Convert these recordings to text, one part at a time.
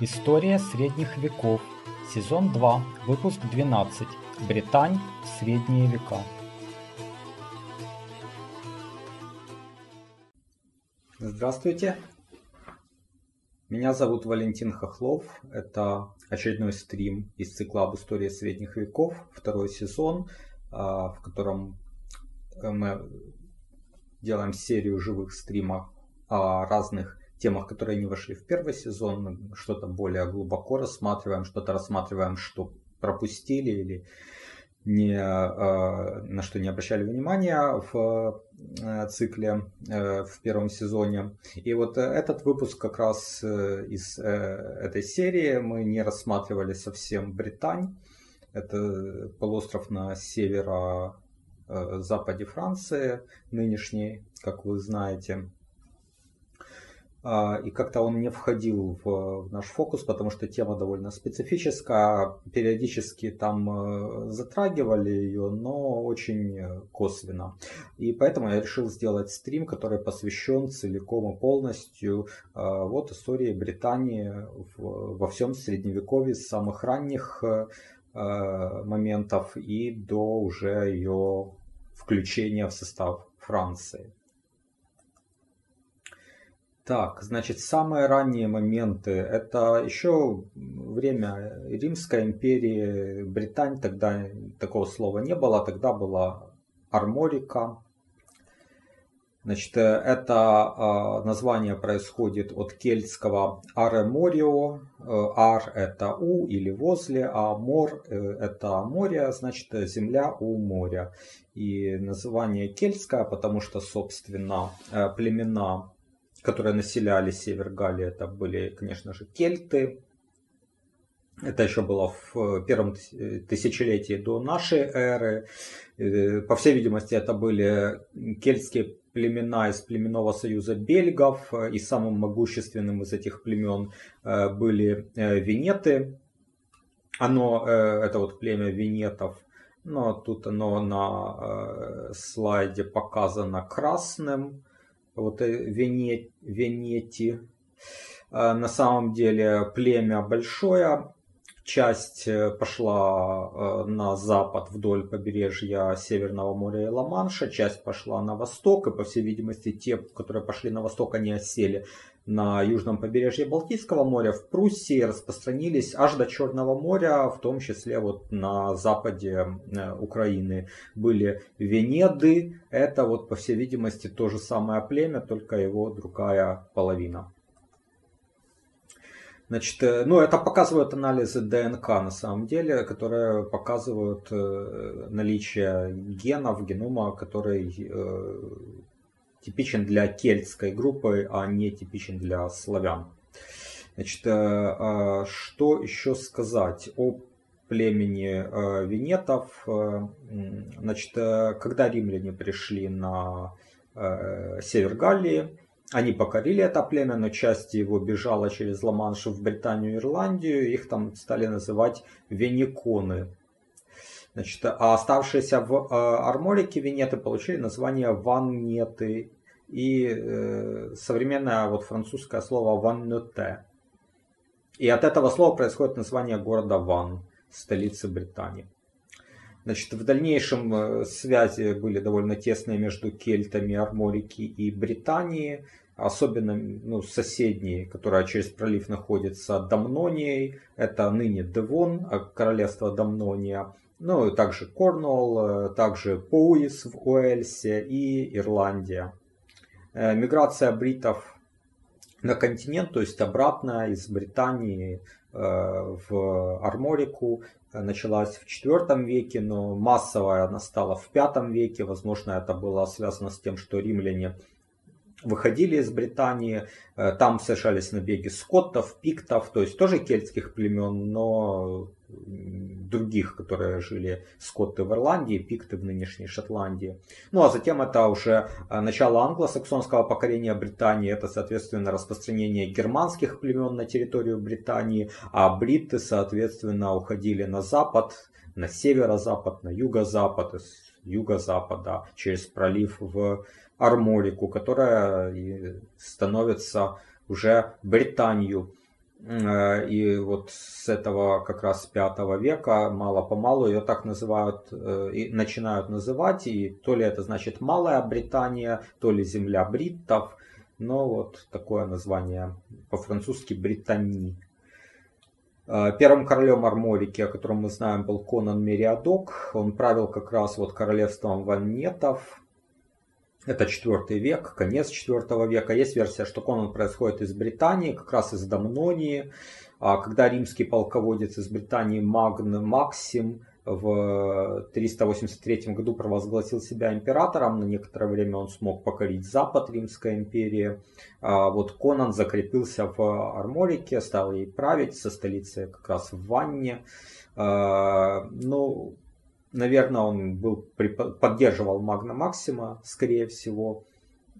История средних веков. Сезон 2. Выпуск 12. Британь. Средние века. Здравствуйте. Меня зовут Валентин Хохлов. Это очередной стрим из цикла об истории средних веков, второй сезон, а, в котором мы делаем серию живых стримов о разных темах, которые не вошли в первый сезон, что-то более глубоко рассматриваем, что-то рассматриваем, что пропустили или не, э, на что не обращали внимания в э, цикле э, в первом сезоне. И вот этот выпуск как раз из этой серии мы не рассматривали совсем Британь. Это полуостров на северо-западе Франции, нынешний, как вы знаете. А, и как-то он не входил в наш фокус, потому что тема довольно специфическая. Периодически там э, затрагивали ее, но очень косвенно. И поэтому я решил сделать стрим, который посвящен целиком и полностью а, вот истории Британии во всем Средневековье с самых ранних э, моментов и до уже ее включения в состав Франции. Так, значит, самые ранние моменты. Это еще время Римской империи, Британь, тогда такого слова не было, тогда была Арморика. Значит, это а, название происходит от кельтского Ареморио. Ар это у или возле, а мор э, это море, значит земля у моря. И название кельтское, потому что, собственно, э, племена которые населяли север Галлии, это были, конечно же, кельты. Это еще было в первом тысячелетии до нашей эры. Э, по всей видимости, это были кельтские племена из племенного союза бельгов. И самым могущественным из этих племен э, были э, венеты. Оно, это вот племя венетов, но тут оно на слайде показано красным вот э, Венет, Венети. А, на самом деле племя большое, часть э, пошла э, на запад вдоль побережья Северного моря и Ла-Манша, часть пошла на восток, и по всей видимости те, которые пошли на восток, они осели на южном побережье Балтийского моря, в Пруссии распространились аж до Черного моря, в том числе вот на западе э, Украины были Венеды. Это вот по всей видимости то же самое племя, только его другая половина. Значит, э, ну, это показывают анализы ДНК на самом деле, которые показывают э, наличие генов, генома, который типичен для кельтской группы, а не типичен для славян. Значит, э, э, что еще сказать о племени э, венетов? Значит, когда римляне пришли на север Галлии, они покорили это племя, но часть его бежала через Ла-Манш в Британию и Ирландию. Их там стали называть вениконы. Значит, а оставшиеся в Арморике венеты получили название ваннеты и э, современное вот французское слово «ваннете». И от этого слова происходит название города Ван, столицы Британии. Значит, в дальнейшем э, связи были довольно тесные между кельтами, Арморики и Британией, особенно ну, соседние, которая через пролив находится Дамнонией, это ныне Девон, а королевство Дамнония, ну, также Корнуолл, э, также Поуис в Уэльсе и Ирландия. Э, миграция бритов на континент, то есть обратно из Британии э, в Арморику э, началась в IV веке, но массовая она стала в V веке. Возможно, это было связано с тем, что римляне выходили из Британии, там совершались набеги скоттов, пиктов, то есть тоже кельтских племен, но других, которые жили скотты в Ирландии, пикты в нынешней Шотландии. Ну а затем это уже э, начало англосаксонского покорения Британии, это соответственно распространение германских племен на территорию Британии, а бритты соответственно уходили на запад, на северо-запад, на юго-запад, из юго-запада через пролив в Арморику, которая становится уже Британию. Э, и вот с этого как раз 5 века мало-помалу ее так называют э, и начинают называть. И то ли это значит Малая Британия, то ли земля бриттов. Но вот такое название по-французски Британии. Э, первым королем Арморики, о котором мы знаем, был Конан Мериадок. Он правил как раз вот королевством ваннетов. Это 4 век, конец 4 века. Есть версия, что Конан происходит из Британии, как раз из Домнонии. А когда римский полководец из Британии Магн Максим в 383 году провозгласил себя императором, на некоторое время он смог покорить Запад Римской империи. А вот Конан закрепился в Арморике, стал ей править со столицей как раз в Ванне. А, ну, наверное, он был, поддерживал Магна Максима, скорее всего.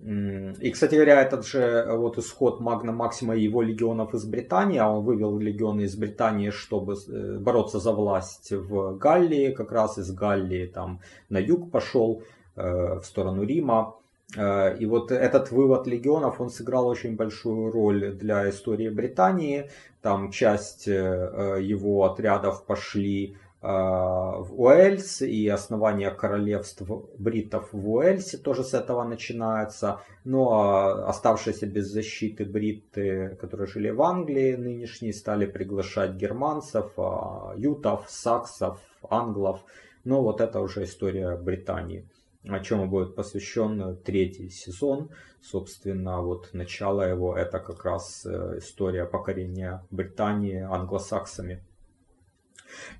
И, кстати говоря, этот же вот исход Магна Максима и его легионов из Британии, а он вывел легионы из Британии, чтобы э, бороться за власть в Галлии, как раз из Галлии там на юг пошел, э, в сторону Рима. Э, и вот этот вывод легионов, он сыграл очень большую роль для истории Британии. Там часть его отрядов пошли в Уэльс и основание королевств бритов в Уэльсе тоже с этого начинается. Ну а оставшиеся без защиты бриты, которые жили в Англии нынешние, стали приглашать германцев, а, ютов, саксов, англов. Но вот это уже история Британии о чем будет посвящен третий сезон. Собственно, вот начало его это как раз э, история покорения Британии англосаксами.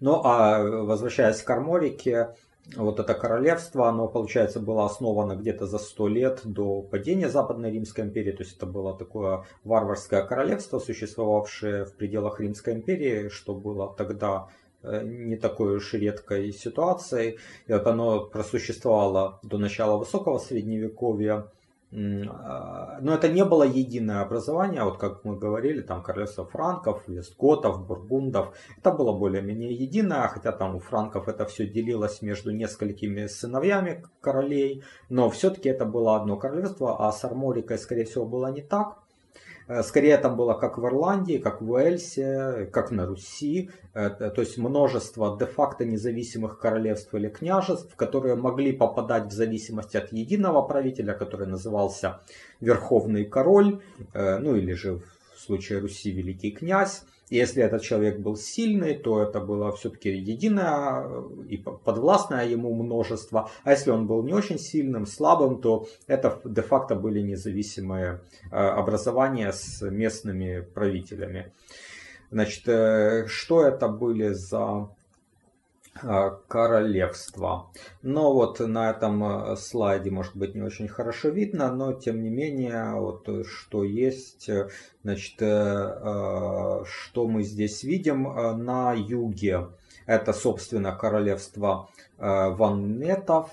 Ну а возвращаясь к Арморике, вот это королевство, оно, получается, было основано где-то за сто лет до падения Западной Римской империи. То есть это было такое варварское королевство, существовавшее в пределах Римской империи, что было тогда э, не такой уж редкой ситуацией. И вот оно просуществовало до начала высокого средневековья. А, но это не было единое образование, вот как мы говорили, там королевство франков, вестготов, бургундов. Это было более-менее единое, хотя там у франков это все делилось между несколькими сыновьями королей, но все-таки это было одно королевство, а с Арморикой, скорее всего, было не так. Э, скорее там было как в Ирландии, как в Уэльсе, как на Руси. Э, то есть множество де-факто независимых королевств или княжеств, которые могли попадать в зависимости от единого правителя, который назывался Верховный Король, э, ну или же в случае Руси Великий Князь. Если этот человек был сильный, то это было все-таки единое и подвластное ему множество. А если он был не очень сильным, слабым, то это де-факто были независимые э, образования с местными правителями. Значит, э, что это были за королевства. Но вот на этом э, слайде может быть не очень хорошо видно, но тем не менее, вот э, что есть, э, значит, что мы здесь видим на юге. Это, собственно, королевство ваннетов,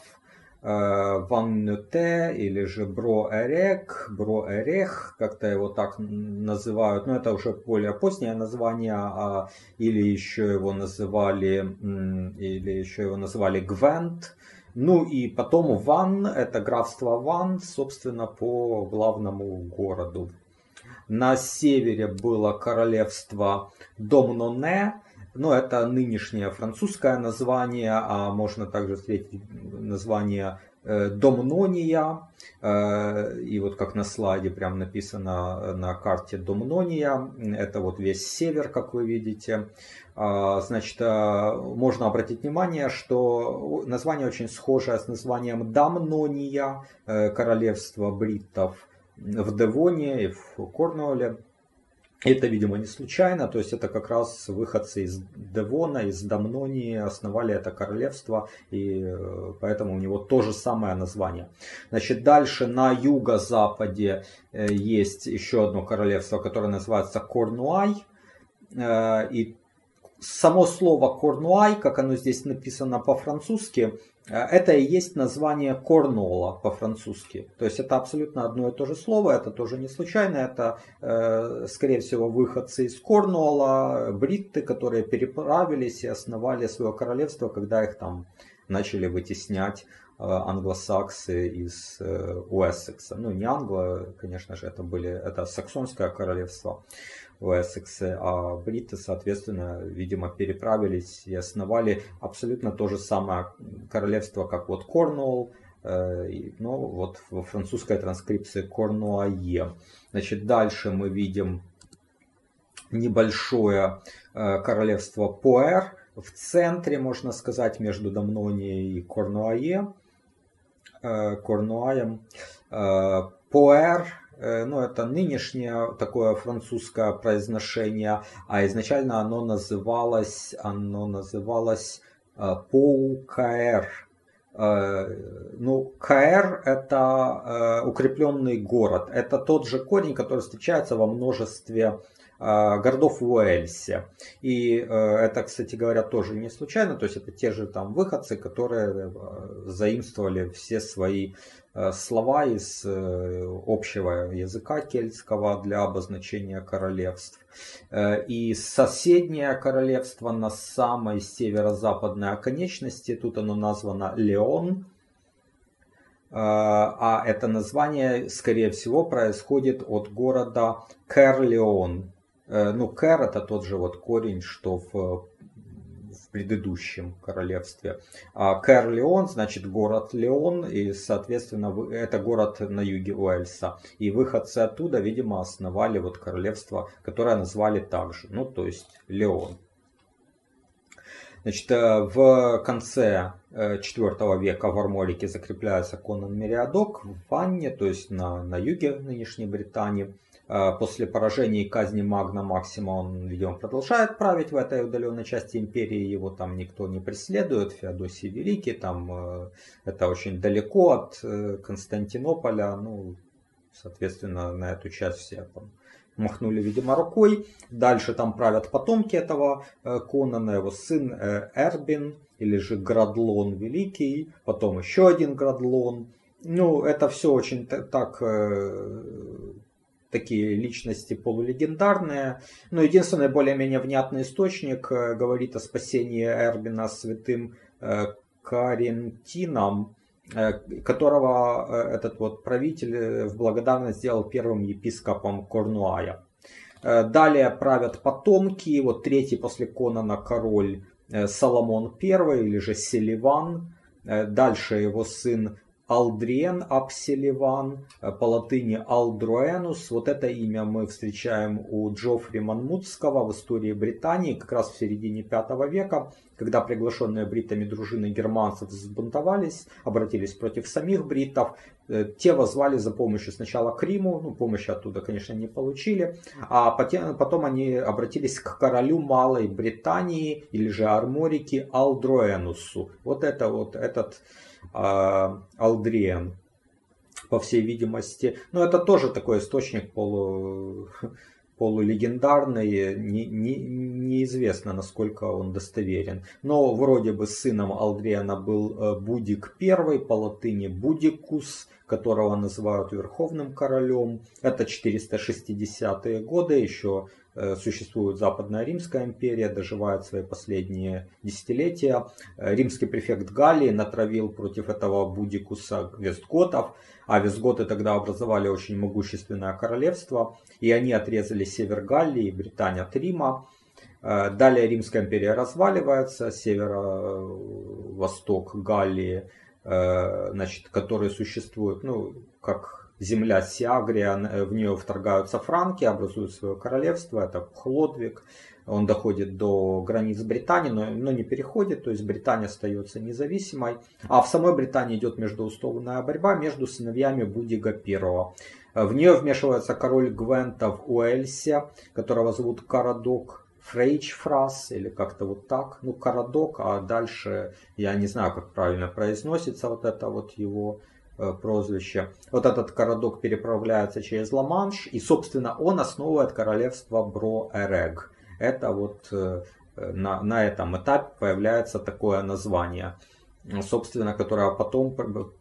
Ваннюте или же Бро-Эрек, Бро-Эрех, как-то его так называют, но это уже более позднее название, а, или еще его называли, или еще его называли Гвент. Ну и потом Ван, это графство Ван, собственно, по главному городу. На севере было королевство Домноне, но это нынешнее французское название, а можно также встретить название э, Домнония. Э, и вот как на слайде прям написано на карте Домнония. Это вот весь север, как вы видите. А, значит, э, можно обратить внимание, что название очень схожее с названием Дамнония, королевство бриттов в Девоне и в Корнуолле. Это, видимо, не случайно, то есть это как раз выходцы из Девона, из Дамнонии основали это королевство, и э, поэтому у него то же самое название. Значит, дальше на юго-западе э, есть еще одно королевство, которое называется Корнуай, э, и само слово Корнуай, как оно здесь написано по-французски, Э, это и есть название Корнуола по-французски. То есть это абсолютно одно и то же слово, это тоже не случайно, это, э, скорее всего, выходцы из Корнуола, бритты, которые переправились и основали свое королевство, когда их там начали вытеснять англосаксы из Уэссекса. Ну, не англо, конечно же, это были, это саксонское королевство Уэссекса, а бриты, соответственно, видимо, переправились и основали абсолютно то же самое королевство, как вот Корнуолл, но вот во французской транскрипции Корнуае. Значит, дальше мы видим небольшое королевство Пуэр, в центре, можно сказать, между Дамнонией и Корнуае, э, Корнуаем. Э, Поэр, э, ну это нынешнее такое французское произношение, а изначально оно называлось, оно называлось Поукаэр. Ну, Каэр это укрепленный город. Это тот же корень, который встречается во множестве городов в Уэльсе. И э, это, кстати говоря, тоже не случайно, то есть это те же там выходцы, которые э, заимствовали все свои э, слова из общего языка кельтского для обозначения королевств. И соседнее королевство на самой северо-западной оконечности, тут оно названо Леон, а это название, скорее всего, происходит от города Керлеон, Э, ну, кэр это тот же вот корень, что в предыдущем королевстве. А кэр Леон, значит город Леон, и, соответственно, это город на юге Уэльса. И выходцы оттуда, видимо, основали вот королевство, которое назвали также, ну, то есть Леон. Значит, э, в конце IV э, века в Арморике закрепляется Конан Мериадок в Ванне, то есть на, на юге нынешней Британии. А, после поражения и казни Магна Максима он, видимо, продолжает править в этой удаленной части империи. Его там никто не преследует. Феодосий Великий, там э, это очень далеко от э, Константинополя. Ну, соответственно, на эту часть все там махнули, видимо, рукой. Дальше там правят потомки этого э, Конана, его сын Эрбин, или же Градлон Великий, потом еще один Градлон. Ну, это все очень так такие личности полулегендарные. Но единственный более-менее внятный источник э, говорит о спасении Эрбина святым э, Карентином, э, которого этот вот правитель в благодарность сделал первым епископом Корнуая. Далее правят потомки, вот третий после Конана король Соломон I или же Селиван, дальше его сын Алдриен Апселиван, э, по латыни Алдруэнус. Вот это имя мы встречаем у Джоффри Манмутского в истории Британии как раз в середине V века, когда приглашенные бритами дружины германцев взбунтовались, обратились против самих бритов. Э, те возвали за помощью сначала к Риму, ну помощи оттуда, конечно, не получили, а потом они обратились к королю Малой Британии или же Арморики Алдруэнусу. Вот это вот этот Алдриен, по всей видимости. Но это тоже такой источник полу, полулегендарный, не, не, неизвестно, насколько он достоверен. Но вроде бы сыном Алдриана был э, Будик I, по латыни Будикус, которого называют Верховным Королем. Это 460-е годы, еще существует Западная Римская империя, доживает свои последние десятилетия. Э, римский префект Галлии натравил против этого Будикуса вестготов, а вестготы тогда образовали очень могущественное королевство, и они отрезали север Галлии, Британия от Рима. Э, далее Римская империя разваливается, северо-восток Галлии, значит, который существует, ну, как земля Сиагрия, в нее вторгаются франки, образуют свое королевство, это Хлодвиг, он доходит до границ Британии, но, но не переходит, то есть Британия остается независимой. А в самой Британии идет междуусобная борьба между сыновьями Будига I. В нее вмешивается король Гвента в Уэльсе, которого зовут Карадок Фрейчфрас, или как-то вот так, ну Карадок, а дальше я не знаю, как правильно произносится вот это вот его Э, прозвище. Вот этот городок переправляется через Ла-Манш, и, собственно, он основывает королевство Бро-Эрег. Это вот э, на, на этом этапе появляется такое название, собственно, которое потом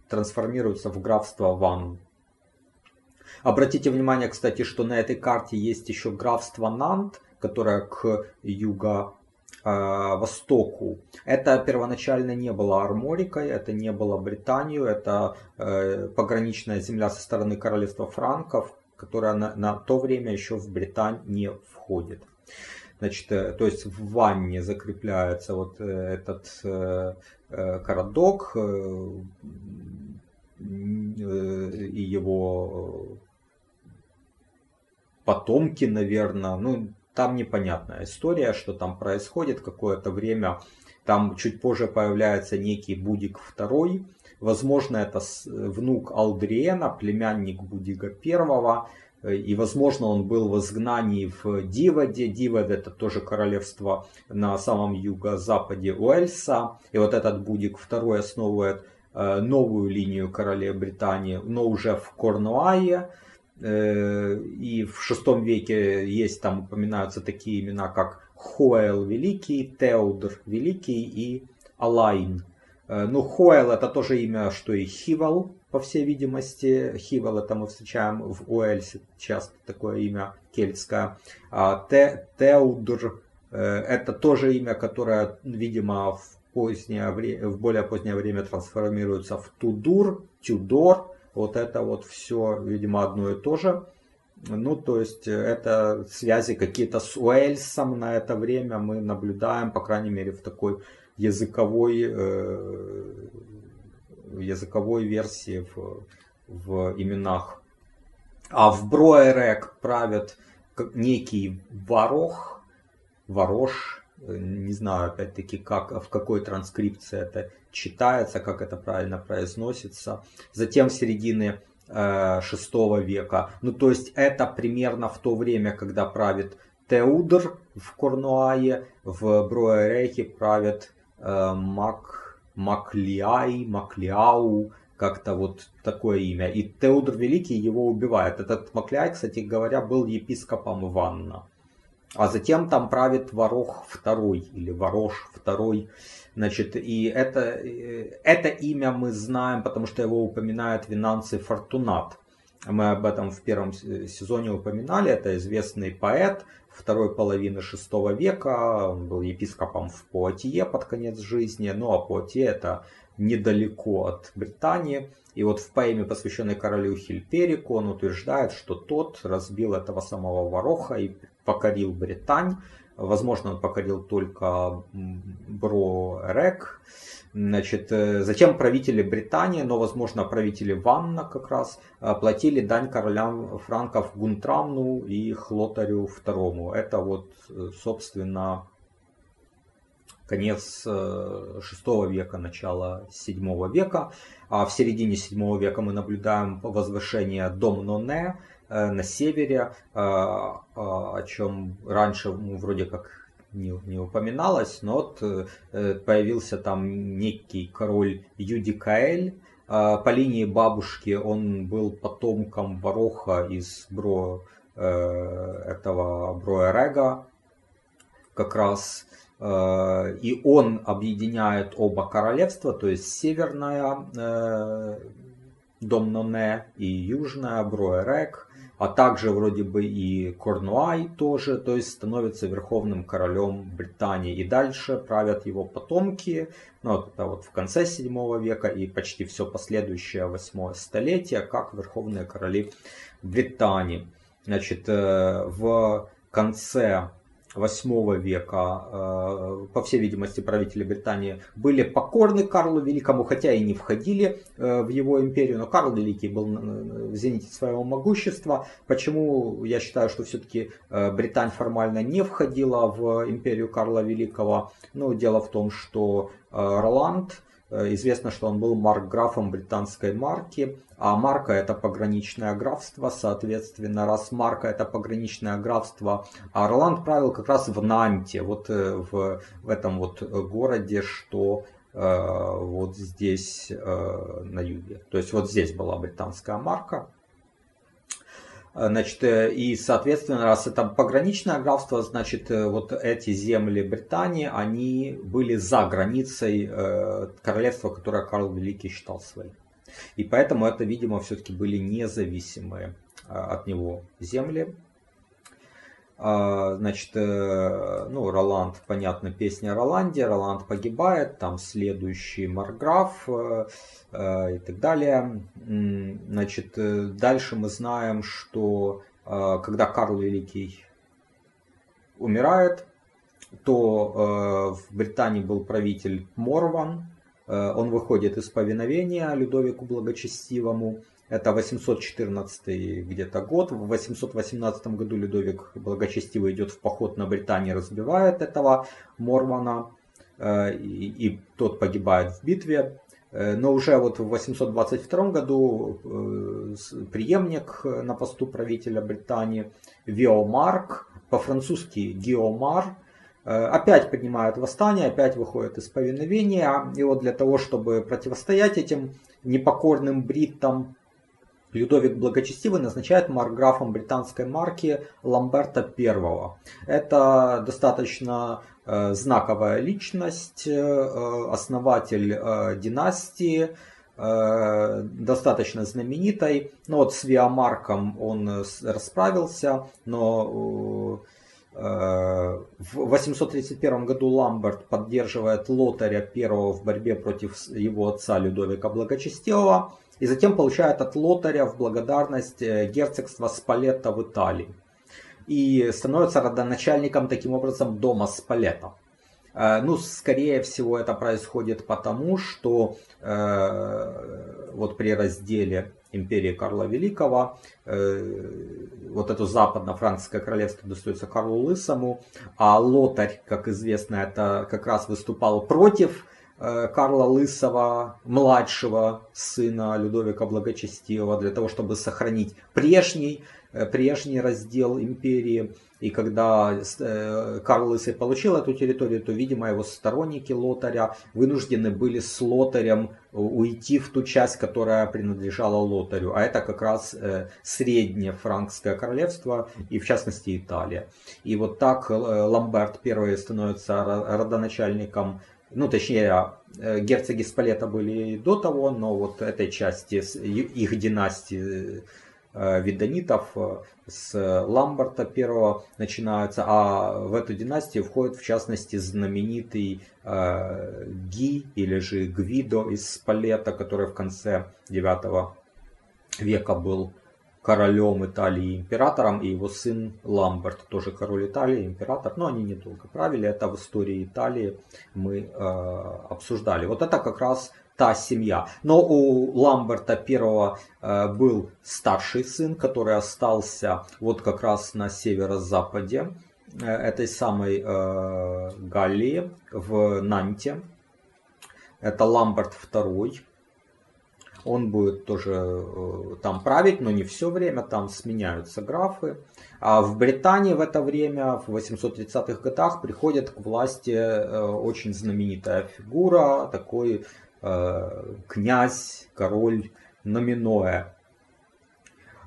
трансформируется в графство Ван. Обратите внимание, кстати, что на этой карте есть еще графство Нант, которое к юго востоку. Это первоначально не было Арморикой, это не было Британию, это пограничная земля со стороны королевства франков, которая на, на то время еще в Британь не входит. Значит, то есть в ванне закрепляется вот этот городок и его потомки, наверное. Ну, там непонятная история, что там происходит какое-то время. Там чуть позже появляется некий Будик II. Возможно, это внук Алдриена, племянник Будига I. И, возможно, он был в изгнании в Диводе. Дивод это тоже королевство на самом юго-западе Уэльса. И вот этот Будик II основывает э, новую линию королей Британии, но уже в Корнуае. Э, и в шестом веке есть там упоминаются такие имена, как Хоэл Великий, Теодор Великий и Алайн. Э, ну, Хоэл это тоже имя, что и Хивал, по всей видимости. Хивал это мы встречаем в Уэльсе, часто такое имя кельтское. А Те, Теудр э, это тоже имя, которое, видимо, в, позднее, в более позднее время трансформируется в Тудур, Тюдор. Вот это вот все, видимо, одно и то же. Ну, то есть, э, это связи какие-то с Уэльсом на это время мы наблюдаем, по крайней мере, в такой языковой, э, языковой версии в, в именах. А в Броерек правят некий Ворох, Ворош, не знаю опять-таки, как, в какой транскрипции это читается, как это правильно произносится. Затем в середине э, 6 века. Ну, то есть это примерно в то время, когда правит Теудор в Корнуае, в Броерехе правит э, Мак, Маклиай, Маклиау, как-то вот такое имя. И Теудор Великий его убивает. Этот Маклиай, кстати говоря, был епископом Иванна. А затем там правит Ворох II или Ворош II. Значит, и это, э, это имя мы знаем, потому что его упоминает Винанций Фортунат. Мы об этом в первом сезоне упоминали. Это известный поэт второй половины шестого века. Он был епископом в Пуатье под конец жизни. Ну а Пуатье это недалеко от Британии. И вот в поэме, посвященной королю Хильперику, он утверждает, что тот разбил этого самого Вороха и покорил Британь. Возможно, он покорил только Бро-Рек. Значит, э, затем правители Британии, но, возможно, правители Ванна как раз, э, платили дань королям франков Гунтрамну и Хлотарю II. Это вот, э, собственно, конец 6 века, начало 7 века. А в середине 7 века мы наблюдаем возвышение Домноне, на севере, э, э, о чем раньше вроде как не, не упоминалось, но вот появился там некий король Юдикаэль. По линии бабушки он был потомком Вороха из Бро, этого Броэрега как раз. И он объединяет оба королевства, то есть северная Домноне и южная Броэрек а также вроде бы и Корнуай тоже, то есть становится верховным королем Британии. И дальше правят его потомки, ну вот это вот в конце 7 века и почти все последующее 8 столетие, как верховные короли Британии. Значит, э, в конце 8 века, э, по всей видимости, правители Британии были покорны Карлу Великому, хотя и не входили э, в его империю, но Карл Великий был в зените своего могущества. Почему я считаю, что все-таки э, Британия формально не входила в империю Карла Великого? Ну, дело в том, что Роланд, известно, что он был маркграфом британской марки, а марка это пограничное графство, соответственно, раз марка это пограничное графство, а Роланд правил как раз в Нанте, вот э, в, в этом вот городе, что э, вот здесь э, на юге. То есть вот здесь была британская марка. Значит, э, и, соответственно, раз это пограничное графство, значит, э, вот эти земли Британии, они были за границей королевства, которое Карл Великий считал своим. И поэтому это, видимо, все-таки были независимые от него земли. А, значит, э, ну, Роланд, понятно, песня о Роланде, Роланд погибает, там следующий Марграф э, э, и так далее. Значит, дальше мы знаем, что когда Карл Великий умирает, то в Британии был правитель Морван, он выходит из повиновения Людовику Благочестивому, это 814 где-то год. В 818 году Людовик Благочестивый идет в поход на Британию, разбивает этого Мормона. Э, и, и тот погибает в битве. Э, но уже вот в 822 году э, преемник на посту правителя Британии Виомарк, по-французски Геомар, опять поднимает восстание, опять выходит из повиновения. И вот для того, чтобы противостоять этим непокорным бриттам, Людовик Благочестивый назначает марграфом британской марки Ламберта I. Это достаточно э, знаковая личность, э, основатель э, династии, достаточно знаменитой. Но вот с Виамарком он расправился, но в 831 году Ламберт поддерживает Лотаря I в борьбе против его отца Людовика Благочестивого и затем получает от Лотаря в благодарность э, герцогство Спалетто в Италии. И становится родоначальником таким образом дома Спалетто. Э, ну, скорее всего, это происходит потому, что э, вот при разделе империи Карла Великого, э, вот это западно-франкское королевство достается Карлу Лысому, а Лотарь, как известно, это как раз выступал против Карла Лысого, младшего сына Людовика Благочестивого, для того, чтобы сохранить прежний, э, прежний раздел империи. И когда э, Карл Лысый получил эту территорию, то, видимо, его сторонники Лотаря вынуждены были с Лотарем уйти в ту часть, которая принадлежала Лотарю. А это как раз среднее франкское королевство и, в частности, Италия. И вот так Ламберт I становится родоначальником ну точнее, э, герцоги Спалета были до того, но вот этой части их династии э, видонитов э, с Ламбарта первого начинаются, а в эту династию входит в частности знаменитый Ги или же Гвидо из Спалета, который в конце 9 века был королем Италии, императором, и его сын Ламберт, тоже король Италии, император, но они недолго правили, это в истории Италии мы э, обсуждали. Вот это как раз та семья. Но у Ламберта первого э, был старший сын, который остался вот как раз на северо-западе э, этой самой э, Галлии, в Нанте. Это Ламберт второй он будет тоже э, там править, но не все время, там сменяются графы. А в Британии в это время, в 830-х годах, приходит к власти э, очень знаменитая фигура, такой э, князь, король Номиноэ.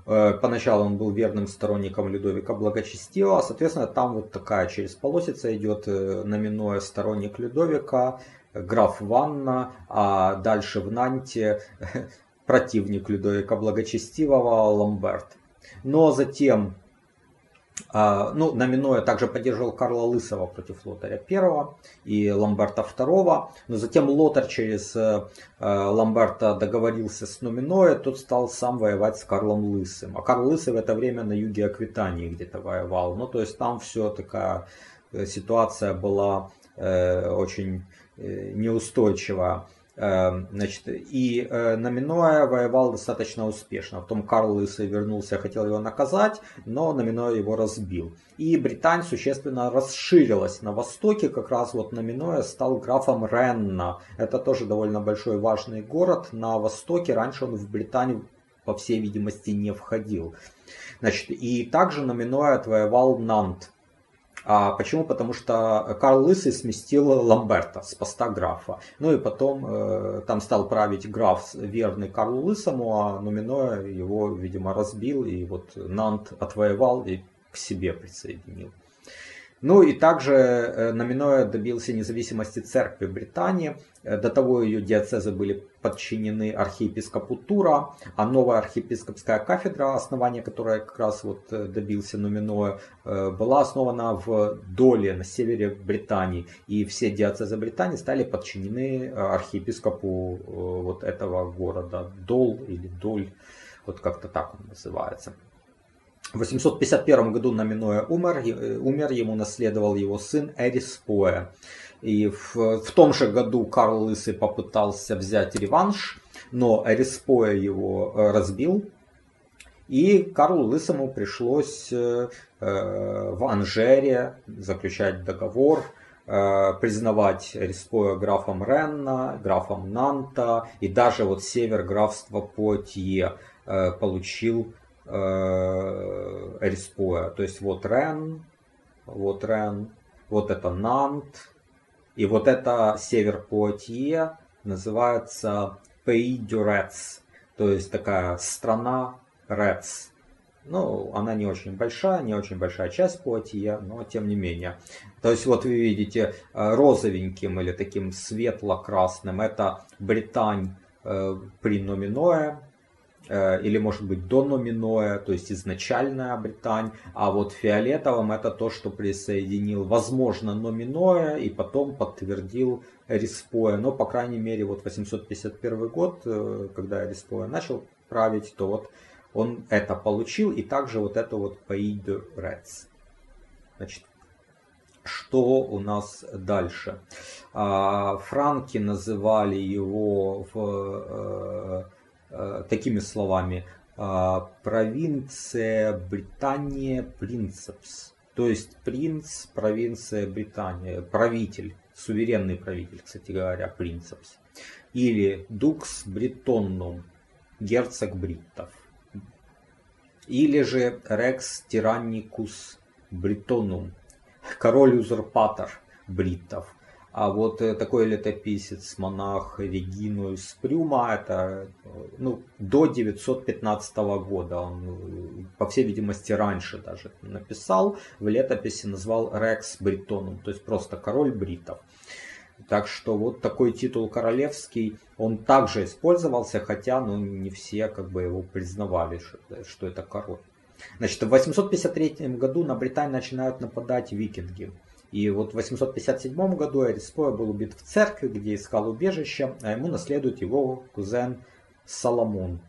Поначалу он был верным сторонником Людовика Благочестивого, соответственно, там вот такая через полосица идет Номиноэ сторонник Людовика, граф Ванна, а дальше в Нанте противник Людовика Благочестивого Ламберт. Но затем, а, ну, Номиноя также поддерживал Карла Лысого против Лотаря I и Ламберта II, но затем Лотар через э, Ламберта договорился с Номиноя, тот стал сам воевать с Карлом Лысым. А Карл Лысый в это время на юге Аквитании где-то воевал. Ну, то есть там все такая э, ситуация была э, очень Э, неустойчиво. Эм, значит, и э, Номиноя воевал достаточно успешно. Потом Карл Лысый вернулся, хотел его наказать, но Номиноя его разбил. И Британь существенно расширилась на востоке. Как раз вот Номиноя стал графом Ренна. Это тоже довольно большой важный город на востоке. Раньше он в Британию, по всей видимости, не входил. Значит, и также Номиноя отвоевал Нант. А почему? Потому что Карл Лысый сместил Ламберта с поста графа. Ну и потом э, там стал править граф верный Карлу Лысому, а Нуминоя его, видимо, разбил и вот Нант отвоевал и к себе присоединил. Ну и также э, Номиноя добился независимости церкви Британии. Э, до того ее диацезы были подчинены архиепископу Тура, а новая архиепископская кафедра, основание которой как раз вот э, добился Номиноя, была основана в Доле на севере Британии. И все диацезы Британии стали подчинены архиепископу вот этого города. Дол или Доль, вот как-то так он называется. В 851 году Номиноя умер, э, умер, ему наследовал его сын Эрис И в, в том же году Карл Лысый попытался взять реванш, но Эриспоя его э, разбил. И Карлу Лысому пришлось э, в Анжере заключать договор, признавать Эриспоя графом Ренна, графом Нанта и даже вот север графства Потье получил э, Респоя. То есть вот Рен, вот Рен, вот это Нант, и вот это север Пуатье называется Pays du то есть такая страна Рец. Ну, она не очень большая, не очень большая часть Пуатье, но тем не менее. То есть вот вы видите э, розовеньким или таким светло-красным, это Британь э, при Номиное, или может быть дономиноя, то есть изначальная Британь, а вот фиолетовым это то, что присоединил, возможно, номиноя и потом подтвердил Респоя, но по крайней мере вот 851 год, э, когда Респоя начал править, то вот он это получил и также вот это вот Pays de Reds. Значит, что у нас дальше? А, франки называли его в э, Э, такими словами. А, провинция Британия Принцепс. То есть принц, провинция Британия, правитель, суверенный правитель, кстати говоря, Принцепс. Или Дукс Бретоннум, герцог бриттов. Или же Рекс Тиранникус Бретонум, король-узурпатор бриттов. А вот э, такой летописец, монах Регинуис Прюма, это ну, до 915 года, он, э, по всей видимости, раньше даже написал, в летописи назвал Рекс Бритоном, то есть просто король бритов. Так что вот такой титул королевский, он также использовался, хотя ну, не все как бы его признавали, что, что это король. Значит, в 853 году на Британию начинают нападать викинги. И вот в 857 году Эриспоя был убит в церкви, где искал убежище, а ему наследует его кузен Соломон.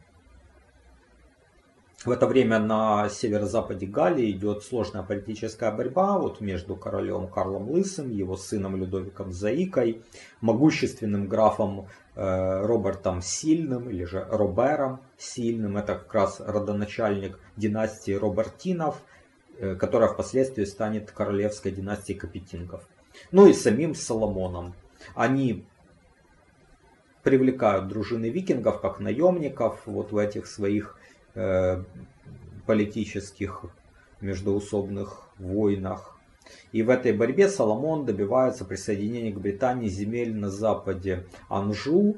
В это время на северо-западе Галлии идет сложная политическая борьба вот между королем Карлом Лысым, его сыном Людовиком Заикой, могущественным графом э, Робертом Сильным или же Робером Сильным. Это как раз родоначальник династии Робертинов – которая впоследствии станет королевской династией Капетингов. Ну и самим Соломоном. Они привлекают дружины викингов как наемников вот в этих своих э, политических междоусобных войнах. И в этой борьбе Соломон добивается присоединения к Британии земель на западе Анжу,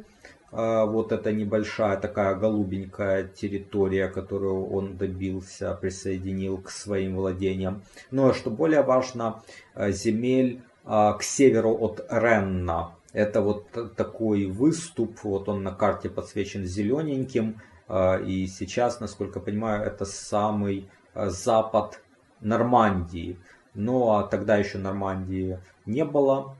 вот эта небольшая такая голубенькая территория, которую он добился, присоединил к своим владениям. Ну а что более важно, а, земель а, к северу от Ренна. Это вот такой выступ, вот он на карте подсвечен зелененьким. И сейчас, насколько понимаю, это самый запад Нормандии. Но ну, тогда еще Нормандии не было.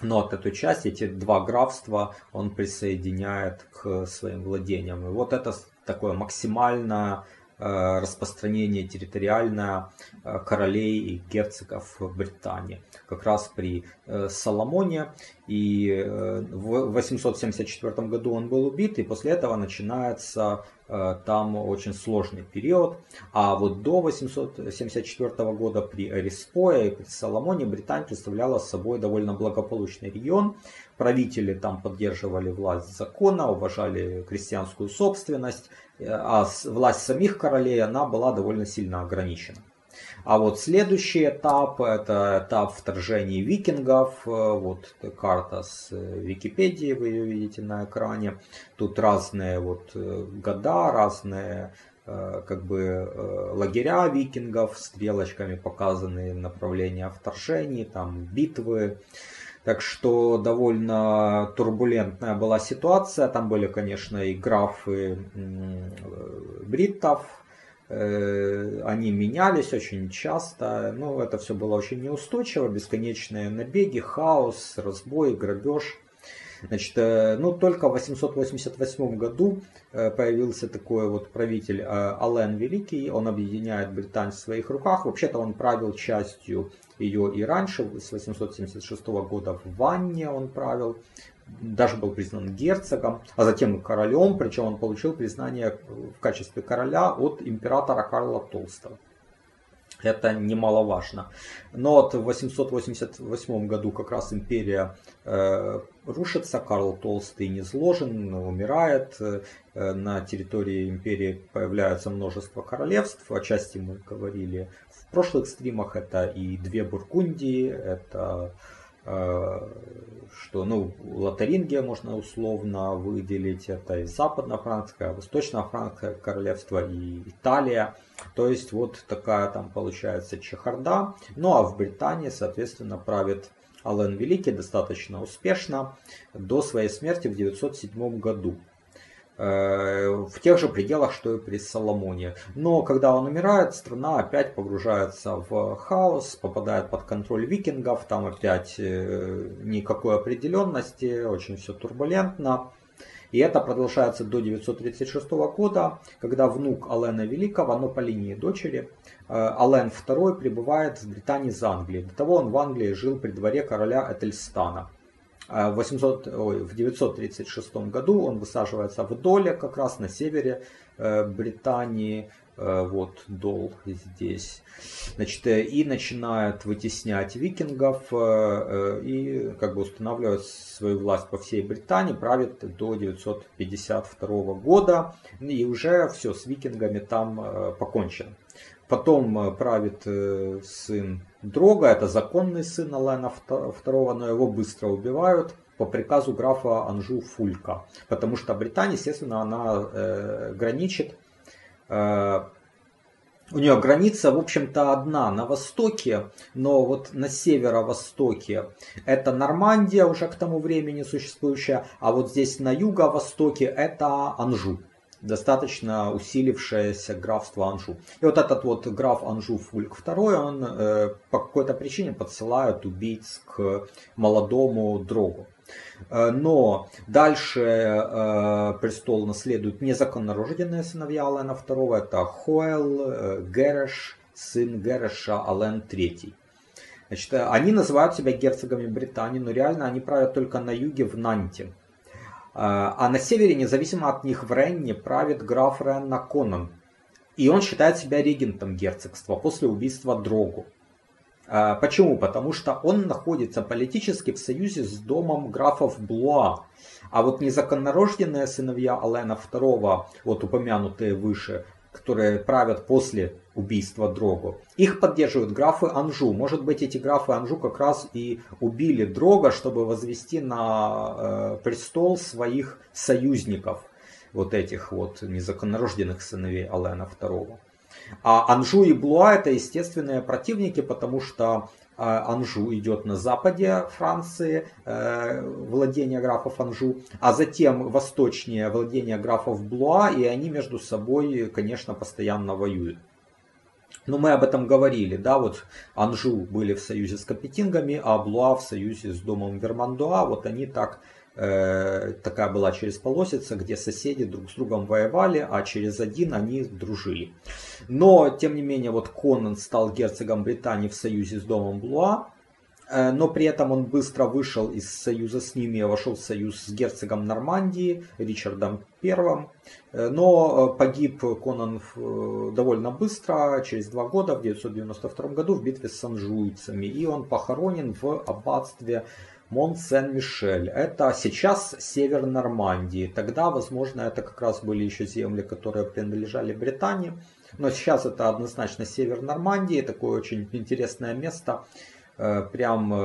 Но от эту часть, эти два графства, он присоединяет к своим владениям. И вот это такое максимальное распространение территориальное э, королей и герцогов Британии. Как раз при э, Соломоне. И в 874 году он был убит, и после этого начинается там очень сложный период. А вот до 874 года при Эриспое и при Соломоне Британия представляла собой довольно благополучный регион. Правители там поддерживали власть закона, уважали крестьянскую собственность, а власть самих королей, она была довольно сильно ограничена. А вот следующий этап, это этап вторжения викингов. Вот карта с Википедии, вы ее видите на экране. Тут разные вот года, разные как бы лагеря викингов, стрелочками показаны направления вторжений, там битвы. Так что довольно турбулентная была ситуация. Там были, конечно, и графы бриттов, Э, они менялись очень часто, но это все было очень неустойчиво, бесконечные набеги, хаос, разбой, грабеж. Значит, э, ну, только в 888 году э, появился такой вот правитель Ален Великий, он объединяет Британь в своих руках. Вообще-то он правил частью ее и раньше, с 876 года в Ванне он правил даже был признан герцогом, а затем королем, причем он получил признание в качестве короля от императора Карла Толстого. Это немаловажно. Но вот в 888 году как раз империя э, рушится, Карл Толстый не сложен, умирает. Э, на территории империи появляется множество королевств. О части мы говорили в прошлых стримах. Это и две Бургундии, это Э, что ну, Лотарингия можно условно выделить, это и западно-франкское, восточно-франкское королевство, и Италия. То есть вот такая там получается чехарда. Ну а в Британии, соответственно, правит Ален Великий достаточно успешно до своей смерти в 907 году. Э, в тех же пределах, что и при Соломоне. Но когда он умирает, страна опять погружается в хаос, попадает под контроль викингов, там опять э, никакой определенности, очень все турбулентно. И это продолжается до 936 года, когда внук Алена Великого, но по линии дочери, э, Ален II прибывает в Британии из Англии. До того он в Англии жил при дворе короля Этельстана. А в, 800, ой, в 936 году он высаживается в Доле, как раз на севере э, Британии, э, вот Дол здесь, значит, э, и начинает вытеснять викингов и как бы устанавливать свою власть по всей Британии, правит до 952 года, и уже все с викингами там покончено. Потом правит сын Дрога это законный сын Алена II, но его быстро убивают по приказу графа Анжу Фулька. Потому что Британия, естественно, она э, граничит. Э, у нее граница, в общем-то, одна на востоке, но вот на северо-востоке это Нормандия уже к тому времени существующая, а вот здесь на юго-востоке это Анжу достаточно усилившееся графство Анжу. И вот этот вот граф Анжу Фульк II, он э, по какой-то причине подсылает убийц к молодому Дрогу. Э, но дальше э, престол наследуют незаконнорожденные сыновья Алена II. Это Хоэл, э, Гереш, сын Гереша Ален III. Значит, они называют себя герцогами Британии, но реально они правят только на юге в Нанте. А, а на севере, независимо от них, в Ренне правит граф Ренна Конан. И он считает себя регентом герцогства после убийства Дрогу. А, почему? Потому что он находится политически в союзе с домом графов Блуа. А вот незаконнорожденные сыновья Алена II, вот упомянутые выше, которые правят после убийства Дрогу. Их поддерживают графы Анжу. Может быть, эти графы Анжу как раз и убили Дрога, чтобы возвести на э, престол своих союзников, вот этих вот незаконнорожденных сыновей Алена II. А Анжу и Блуа это естественные противники, потому что а, Анжу идет на западе Франции, э, владение графов Анжу, а затем восточнее владение графов Блуа, и они между собой, конечно, постоянно воюют. Но мы об этом говорили, да, вот Анжу были в союзе с Капетингами, а Блуа в союзе с домом Вермандуа, вот они так Э, такая была через полосица, где соседи друг с другом воевали, а через один они дружили. Но, тем не менее, вот Конан стал герцогом Британии в союзе с домом Блуа, но при этом он быстро вышел из союза с ними, вошел в союз с герцогом Нормандии Ричардом I. Э, но погиб Конан довольно быстро, через два года, в 992 году, в битве с анжуйцами. И он похоронен в аббатстве Мон-Сен-Мишель. Это сейчас север Нормандии. Тогда, возможно, это как раз были еще земли, которые принадлежали Британии. Но сейчас это однозначно север Нормандии. Такое очень интересное место. Э, прям э,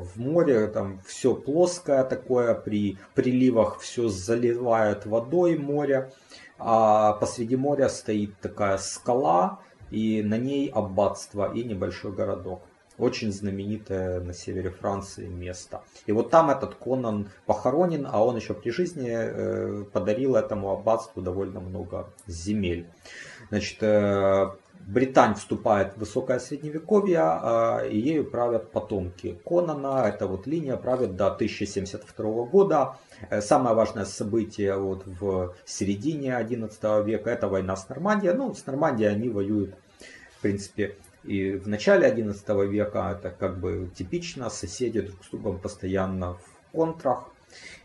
в море, там все плоское такое, при приливах все заливает водой море. а посреди моря стоит такая скала, и на ней аббатство и небольшой городок. Очень знаменитое на севере Франции место. И вот там этот Конан похоронен, а он еще при жизни э, подарил этому аббатству довольно много земель. Значит, Британь вступает в высокое средневековье, а, и ею правят потомки Конана. Эта вот линия правит до 1072 года. Э, самое важное событие вот в середине 11 века это война с Нормандией. Ну, с Нормандией они воюют, в принципе, и в начале 11 века. Это как бы типично. Соседи друг с другом постоянно в контрах.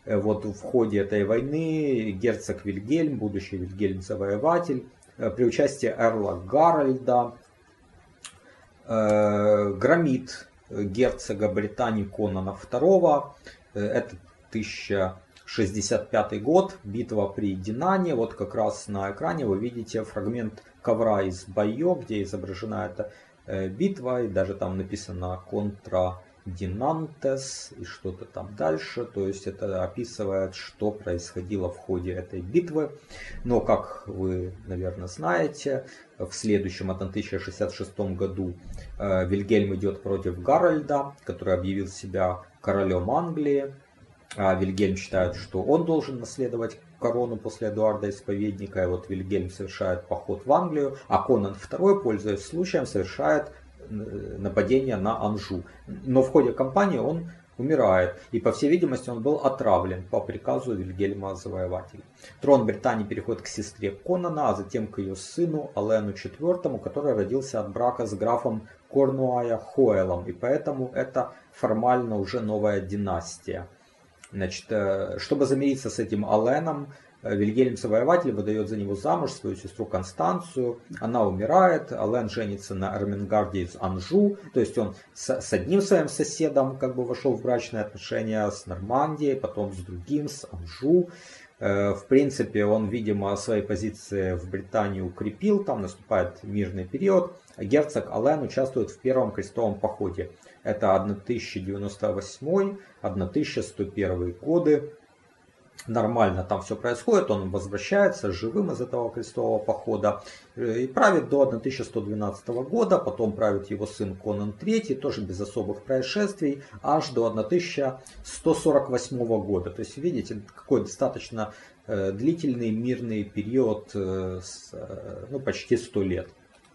Э, вот в ходе этой войны герцог Вильгельм, будущий Вильгельм-завоеватель, при участии Эрла Гарольда э, громит герцога Британии Конана II. Э, это 1065 год, битва при Динане. Вот как раз на экране вы видите фрагмент ковра из Байо, где изображена эта битва, и даже там написано контра Динантес и что-то там дальше. То есть это описывает, что происходило в ходе этой битвы. Но, как вы, наверное, знаете, в следующем 1066 году э, Вильгельм идет против Гарольда, который объявил себя королем Англии. А Вильгельм считает, что он должен наследовать корону после Эдуарда Исповедника. И вот Вильгельм совершает поход в Англию, а Конан II, пользуясь случаем, совершает нападения на Анжу. Но в ходе кампании он умирает, и по всей видимости он был отравлен по приказу Вильгельма Завоевателя. Трон Британии переходит к сестре Конана, а затем к ее сыну Алену IV, который родился от брака с графом Корнуая Хоэлом, и поэтому это формально уже новая династия. Значит, э, чтобы замириться с этим Аленом, Вильгельм Завоеватель выдает за него замуж свою сестру Констанцию. Она умирает, Ален женится на Эрмингарде из Анжу. То есть он с, с одним своим соседом как бы вошел в брачные отношения, с Нормандией, потом с другим, с Анжу. Э, в принципе, он, видимо, свои позиции в Британии укрепил, там наступает мирный период. Герцог Ален участвует в Первом крестовом походе. Это 1098-1101 годы нормально там все происходит, он возвращается живым из этого крестового похода и правит до 1112 года, потом правит его сын Конан III, тоже без особых происшествий, аж до 1148 года. То есть видите, какой достаточно э, длительный мирный период, э, э, ну почти 100 лет.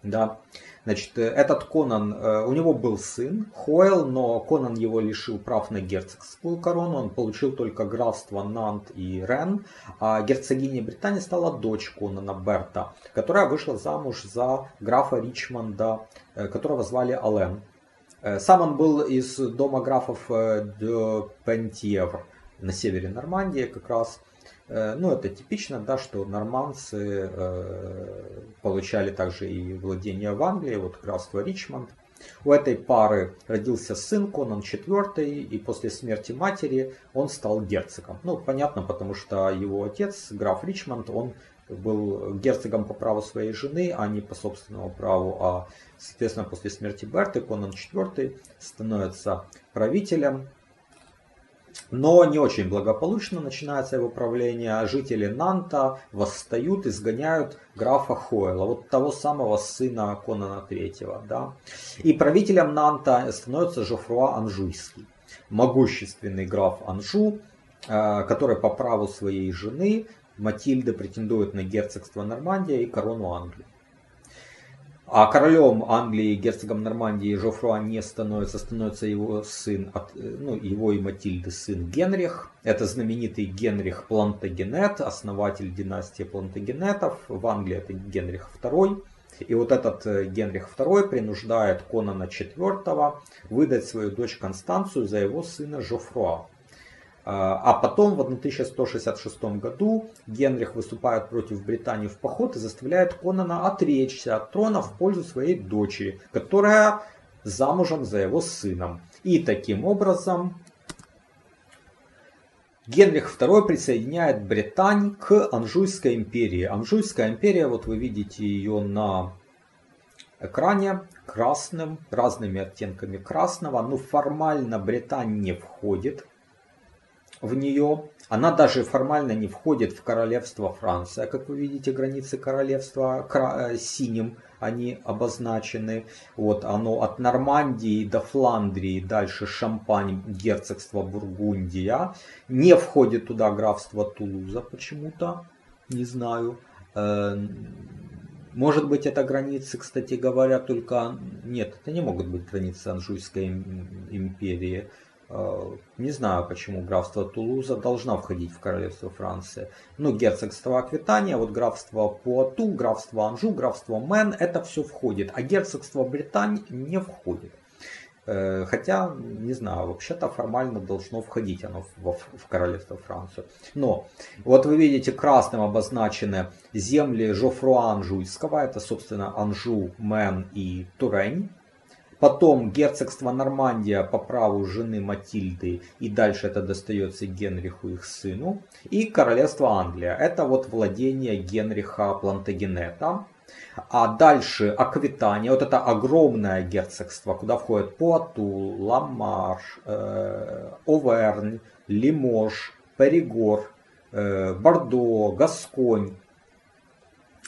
Да. Значит, э, этот Конан, э, у него был сын Хойл, но Конан его лишил прав на герцогскую корону, он получил только графство Нант и Рен, а герцогиней Британии стала дочь Конана Берта, которая вышла замуж за графа Ричмонда, э, которого звали Ален. Сам он был из дома графов де Пентьевр на севере Нормандии как раз. Э, ну, это типично, да, что норманцы э, получали также и владение в Англии, вот графство Ричмонд. У этой пары родился сын Конан IV, и после смерти матери он стал герцогом. Ну, понятно, потому что его отец, граф Ричмонд, он был герцогом по праву своей жены, а не по собственному праву, а, соответственно, после смерти Берты Конан IV становится правителем но не очень благополучно начинается его правление. Жители Нанта восстают, изгоняют графа Хойла, вот того самого сына Конана III. Да? И правителем Нанта становится Жофруа Анжуйский, могущественный граф Анжу, э, который по праву своей жены Матильды претендует на герцогство Нормандия и корону Англии. А королем Англии, герцогом Нормандии Жофруа не становится, становится его сын, ну, его и Матильды сын Генрих. Это знаменитый Генрих Плантагенет, основатель династии Плантагенетов. В Англии это Генрих II. И вот этот э, Генрих II принуждает Конана IV выдать свою дочь Констанцию за его сына Жофруа. А потом в 1166 году Генрих выступает против Британии в поход и заставляет Конана отречься от трона в пользу своей дочери, которая замужем за его сыном. И таким образом Генрих II присоединяет Британь к Анжуйской империи. Анжуйская империя, вот вы видите ее на экране красным, разными оттенками красного. Но формально Британия не входит в нее. Она даже формально не входит в королевство Франция. Как вы видите, границы королевства э, синим они обозначены. Вот оно от Нормандии до Фландрии, дальше Шампань, герцогство Бургундия. Не входит туда графство Тулуза почему-то, не знаю. Э, может быть, это границы, кстати говоря, только... Нет, это не могут быть границы Анжуйской империи. Э, не знаю, почему графство Тулуза должна входить в королевство Франции. Ну, герцогство Аквитания, вот графство Пуату, графство Анжу, графство Мен, это все входит. А герцогство Британь не входит. Э, хотя, не знаю, вообще-то формально должно входить оно в, в королевство Францию. Но вот вы видите красным обозначены земли Жофруа Анжуйского. Это, собственно, Анжу, Мен и Турень. Потом герцогство Нормандия по праву жены Матильды, и дальше это достается Генриху, их сыну. И королевство Англия, это вот владение Генриха Плантагенета. А дальше Аквитания, вот это огромное герцогство, куда входят Пуату, Ламарш, э, Овернь, Лимож, Перегор, э, Бордо, Гасконь,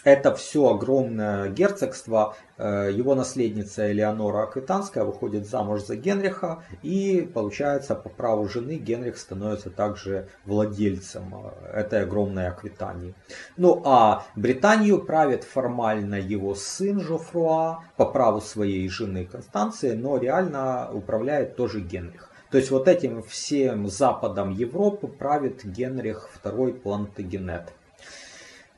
это все огромное герцогство, э, его наследница Элеонора Аквитанская выходит замуж за Генриха, и получается по праву жены Генрих становится также владельцем э, этой огромной Аквитании. Ну а Британию правит формально его сын Жофруа по праву своей жены Констанции, но реально управляет тоже Генрих. То есть вот этим всем западом Европы правит Генрих II Плантагенет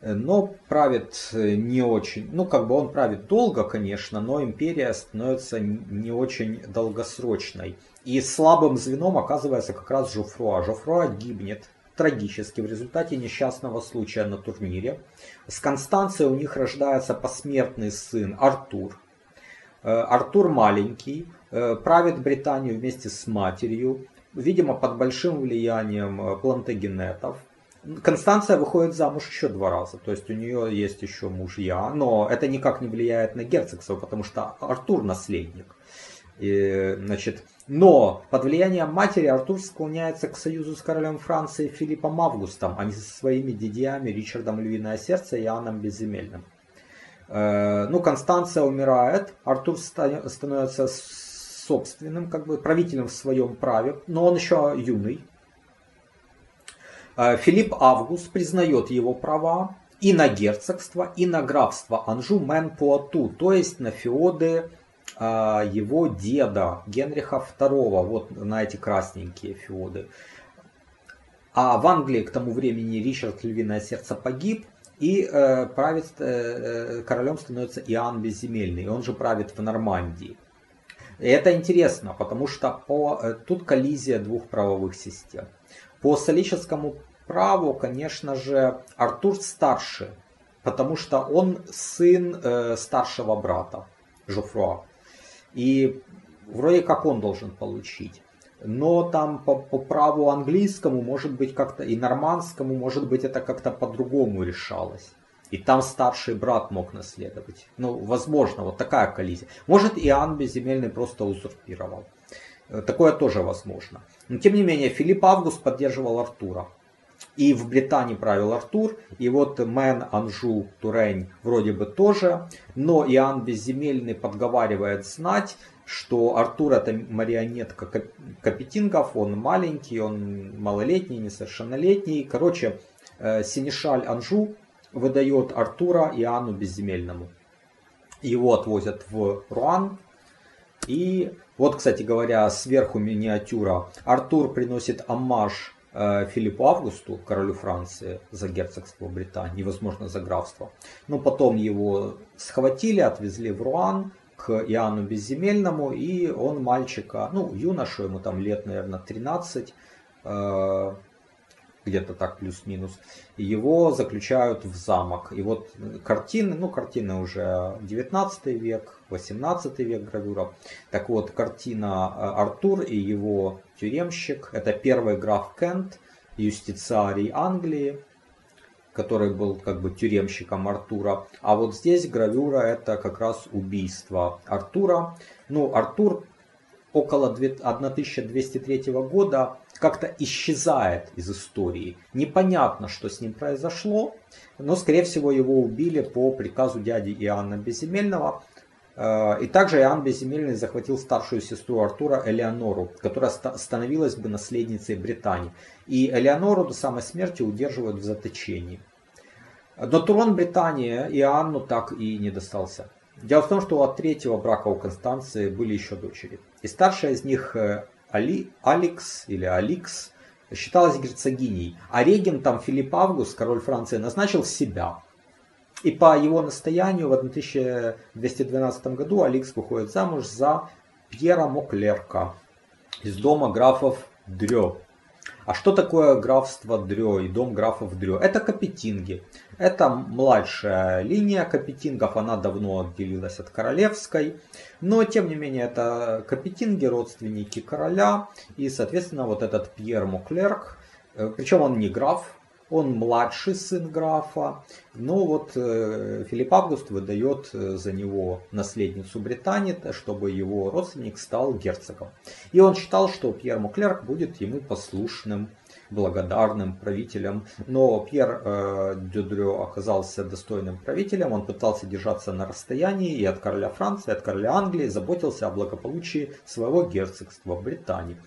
но правит э, не очень, ну как бы он правит долго, конечно, но империя становится не очень долгосрочной. И слабым звеном оказывается как раз Жофруа. Жофруа гибнет трагически в результате несчастного случая на турнире. С Констанцией у них рождается посмертный сын Артур. Э, Артур маленький, э, правит Британию вместе с матерью, видимо под большим влиянием плантагенетов. Констанция выходит замуж еще два раза, то есть у нее есть еще мужья, но это никак не влияет на герцогство, потому что Артур наследник. И, значит, но под влиянием матери Артур склоняется к союзу с королем Франции Филиппом Августом, а не со своими дядями Ричардом Львиное Сердце и Иоанном Безземельным. Э, ну, Констанция умирает, Артур становится собственным, как бы правителем в своем праве, но он еще юный, Филипп Август признает его права и на герцогство, и на графство Анжу Мен Пуату, то есть на феоды э, его деда Генриха II, вот на эти красненькие феоды. А в Англии к тому времени Ричард Львиное Сердце погиб, и э, правит, э, э, королем становится Иоанн Безземельный, он же правит в Нормандии. И это интересно, потому что по, э, тут коллизия двух правовых систем. По солическому праву, конечно же, Артур старше, потому что он сын э, старшего брата Жофруа. И вроде как он должен получить. Но там по, по праву английскому, может быть, как-то и нормандскому, может быть, это как-то по-другому решалось. И там старший брат мог наследовать. Ну, возможно, вот такая коллизия. Может, Иоанн Безземельный просто узурпировал. Э, такое тоже возможно. Но тем не менее, Филипп Август поддерживал Артура. И в Британии правил Артур, и вот Мэн, Анжу, Турень вроде бы тоже, но Иоанн Безземельный подговаривает знать, что Артур это марионетка Капетингов, он маленький, он малолетний, несовершеннолетний. Короче, э, Синишаль Анжу выдает Артура Иоанну Безземельному. Его отвозят в Руан, и вот, кстати говоря, сверху миниатюра. Артур приносит аммаж Э, Филиппу Августу, королю Франции, за герцогство Британии, возможно, за графство. Но потом его схватили, отвезли в Руан к Иоанну Безземельному, и он мальчика, ну, юношу, ему там лет, наверное, 13, где-то так плюс-минус, его заключают в замок. И вот картины, ну картины уже 19 век, 18 век гравюра. Так вот, картина э, Артур и его тюремщик, это первый граф Кент, юстициарий Англии, который был как бы тюремщиком Артура. А вот здесь гравюра это как раз убийство Артура. Ну, Артур около 1203 года как-то исчезает из истории. Непонятно, что с ним произошло, но, скорее всего, его убили по приказу дяди Иоанна Безземельного. Э, и также Иоанн Безземельный захватил старшую сестру Артура Элеонору, которая становилась бы наследницей Британии. И Элеонору до самой смерти удерживают в заточении. Но трон Британии Иоанну так и не достался. Дело в том, что от третьего брака у Констанции были еще дочери. И старшая из них э, Али, Алекс или Аликс считалась герцогиней, а регентом Филипп Август, король Франции, назначил себя. И по его настоянию в 1212 году Аликс выходит замуж за Пьера Моклерка из дома графов Дрё. А что такое графство Дрё и дом графов Дрё? Это капетинги. Это младшая линия капетингов, она давно отделилась от королевской. Но, тем не менее, это капетинги, родственники короля. И, соответственно, вот этот Пьер Моклерк, э, причем он не граф, он младший сын графа, но вот э, Филипп Август выдает э, за него наследницу Британии, чтобы его родственник стал герцогом. И он считал, что Пьер Муклерк будет ему послушным благодарным правителем. Но Пьер э, Дюдрё оказался достойным правителем. Он пытался держаться на расстоянии и от короля Франции, и от короля Англии, заботился о благополучии своего герцогства Британии.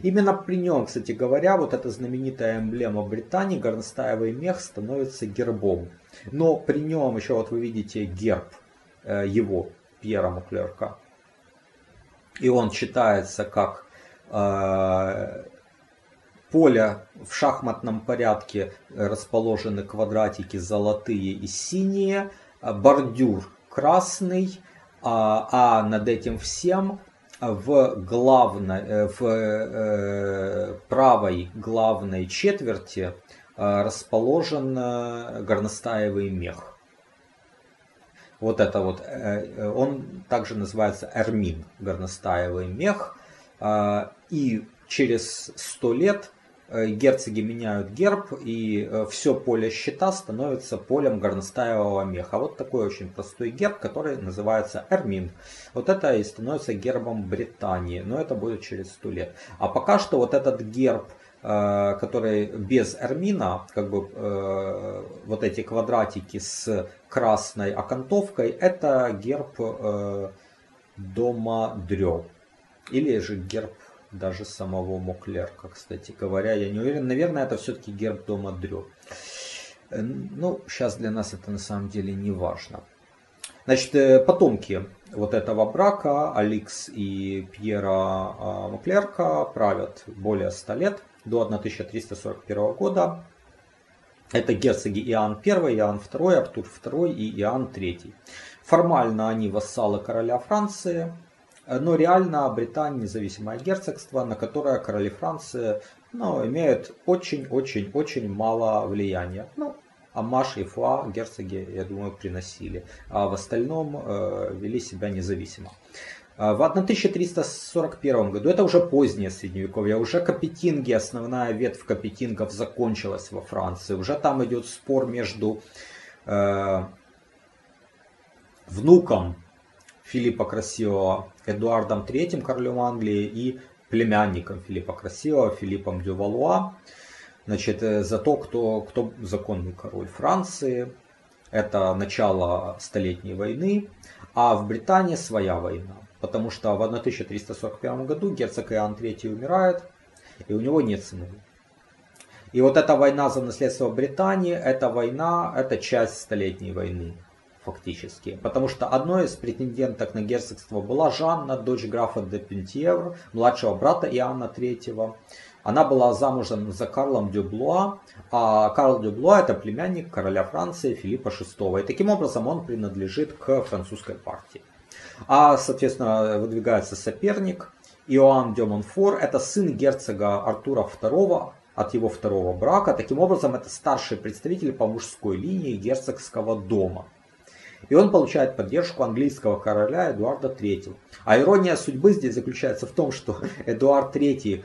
Именно при нем, кстати говоря, вот эта знаменитая эмблема Британии, горностаевый мех, становится гербом. Но при нем еще вот вы видите герб э, его, Пьера Муклерка. И он читается как э, поле в шахматном порядке расположены квадратики золотые и синие, бордюр красный, а, а над этим всем в, главной, э, в э, правой главной четверти э, расположен горностаевый мех. Вот это вот, он также называется эрмин, горностаевый мех. И через сто лет Э, герцоги меняют герб, и э, все поле щита становится полем горностаевого меха. Вот такой очень простой герб, который называется Эрмин. Вот это и становится гербом Британии, но это будет через сто лет. А пока что вот этот герб э, который без Эрмина, как бы вот эти квадратики с красной окантовкой, это герб дома Дрё. Или же герб даже самого Моклерка, кстати говоря. Я не уверен. Наверное, это все-таки герб дома Дрю. Э, ну, сейчас для нас это на самом деле не важно. Значит, э, потомки вот этого брака, Аликс и Пьера а, Моклерка, правят более 100 лет, до 1341 года. Это герцоги Иоанн I, Иоанн II, Артур II и Иоанн III. Формально они вассалы короля Франции, но реально Британия независимое герцогство, на которое короли Франции ну, имеют очень-очень-очень мало влияния. Ну, Амаш и Фуа герцоги, я думаю, приносили, а в остальном э, вели себя независимо. А в 1341 году, это уже позднее средневековье, уже капетинги, основная ветвь капетингов закончилась во Франции. Уже там идет спор между э, внуком Филиппа Красивого Эдуардом III, королем Англии, и племянником Филиппа Красивого, Филиппом Дювалуа. Значит, э, за то, кто, кто законный король Франции. Это начало Столетней войны. А в Британии своя война. Потому что в 1341 году герцог Иоанн III умирает, и у него нет сыновей. И вот эта война за наследство Британии, эта война, это часть Столетней войны фактически. Потому что одной из претенденток на герцогство была Жанна, дочь графа де Пентьевр, младшего брата Иоанна III. Она была замужем за Карлом Дюблуа, а Карл Дюблуа это племянник короля Франции Филиппа VI. И таким образом он принадлежит к французской партии. А, соответственно, выдвигается соперник Иоанн де Монфор, это сын герцога Артура II от его второго брака. Таким образом, это старший представитель по мужской линии герцогского дома. И он получает поддержку английского короля Эдуарда III. А ирония судьбы здесь заключается в том, что Эдуард III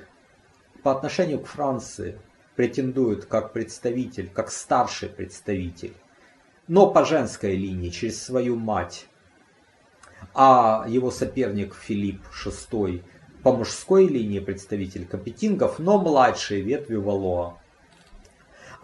по отношению к Франции претендует как представитель, как старший представитель, но по женской линии, через свою мать. А его соперник Филипп VI по мужской линии представитель Капетингов, но младшей ветви Валуа.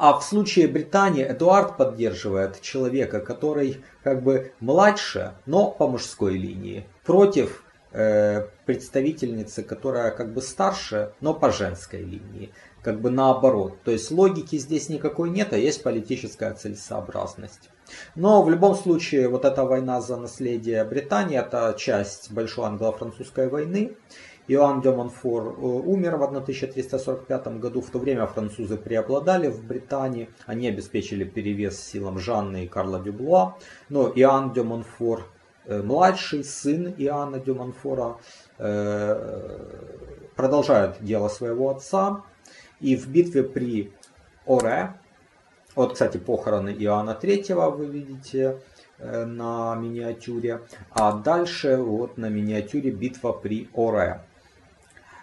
А в случае Британии Эдуард поддерживает человека, который как бы младше, но по мужской линии, против э, представительницы, которая как бы старше, но по женской линии. Как бы наоборот. То есть логики здесь никакой нет, а есть политическая целесообразность. Но в любом случае вот эта война за наследие Бретани, это часть Большой англо-французской войны. Иоанн де Монфор э, умер в 1345 году. В то время французы преобладали в Бретани. Они обеспечили перевес силам Жанны и Карла де Блуа. Но Иоанн де Монфор, э, младший сын Иоанна де Монфора, э, продолжает дело своего отца. И в битве при Оре, вот, кстати, похороны Иоанна III вы видите на миниатюре. А дальше вот на миниатюре битва при Оре.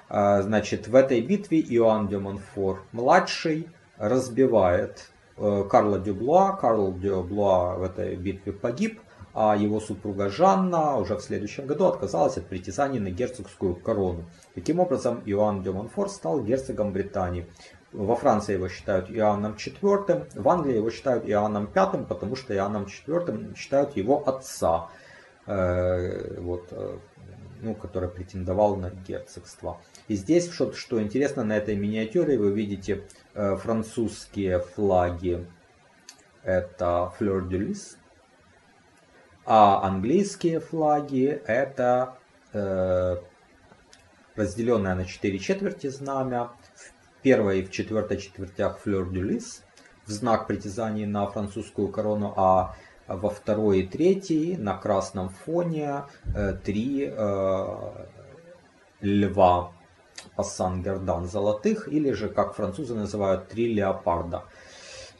А, значит, в этой битве Иоанн де Монфор младший разбивает э, Карла Дюблуа. Карл Дюблуа в этой битве погиб, а его супруга Жанна уже в следующем году отказалась от притязаний на герцогскую корону. Таким образом, Иоанн де Монфор стал герцогом Британии. Во Франции его считают Иоанном IV, в Англии его считают Иоанном V, потому что Иоанном IV считают его отца. Э, вот, э, ну, который претендовал на герцогство. И здесь, что, что интересно, на этой миниатюре вы видите э, французские флаги. Это Fleur de Lis. А английские флаги это э, разделенное на четыре четверти знамя. В первой и в четвертой четвертях Fleur de Lis в знак притязаний на французскую корону, а во второй и третьей на красном фоне э, три э, льва пассан-гердан золотых, или же, как французы называют, три леопарда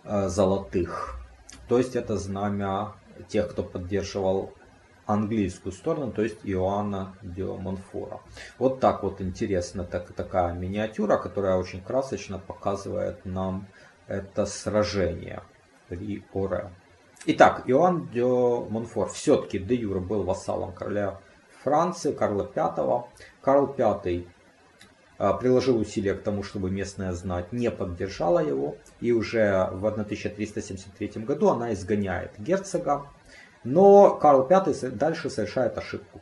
э, золотых. То есть это знамя тех, кто поддерживал английскую сторону, то есть Иоанна де Монфора. Вот так вот интересно так, такая миниатюра, которая очень красочно показывает нам это сражение при Оре. Итак, Иоанн де Монфор все-таки де юре был вассалом короля Франции, Карла V. Карл V приложил усилия к тому, чтобы местная знать не поддержала его. И уже в 1373 году она изгоняет герцога. Но Карл V дальше совершает ошибку.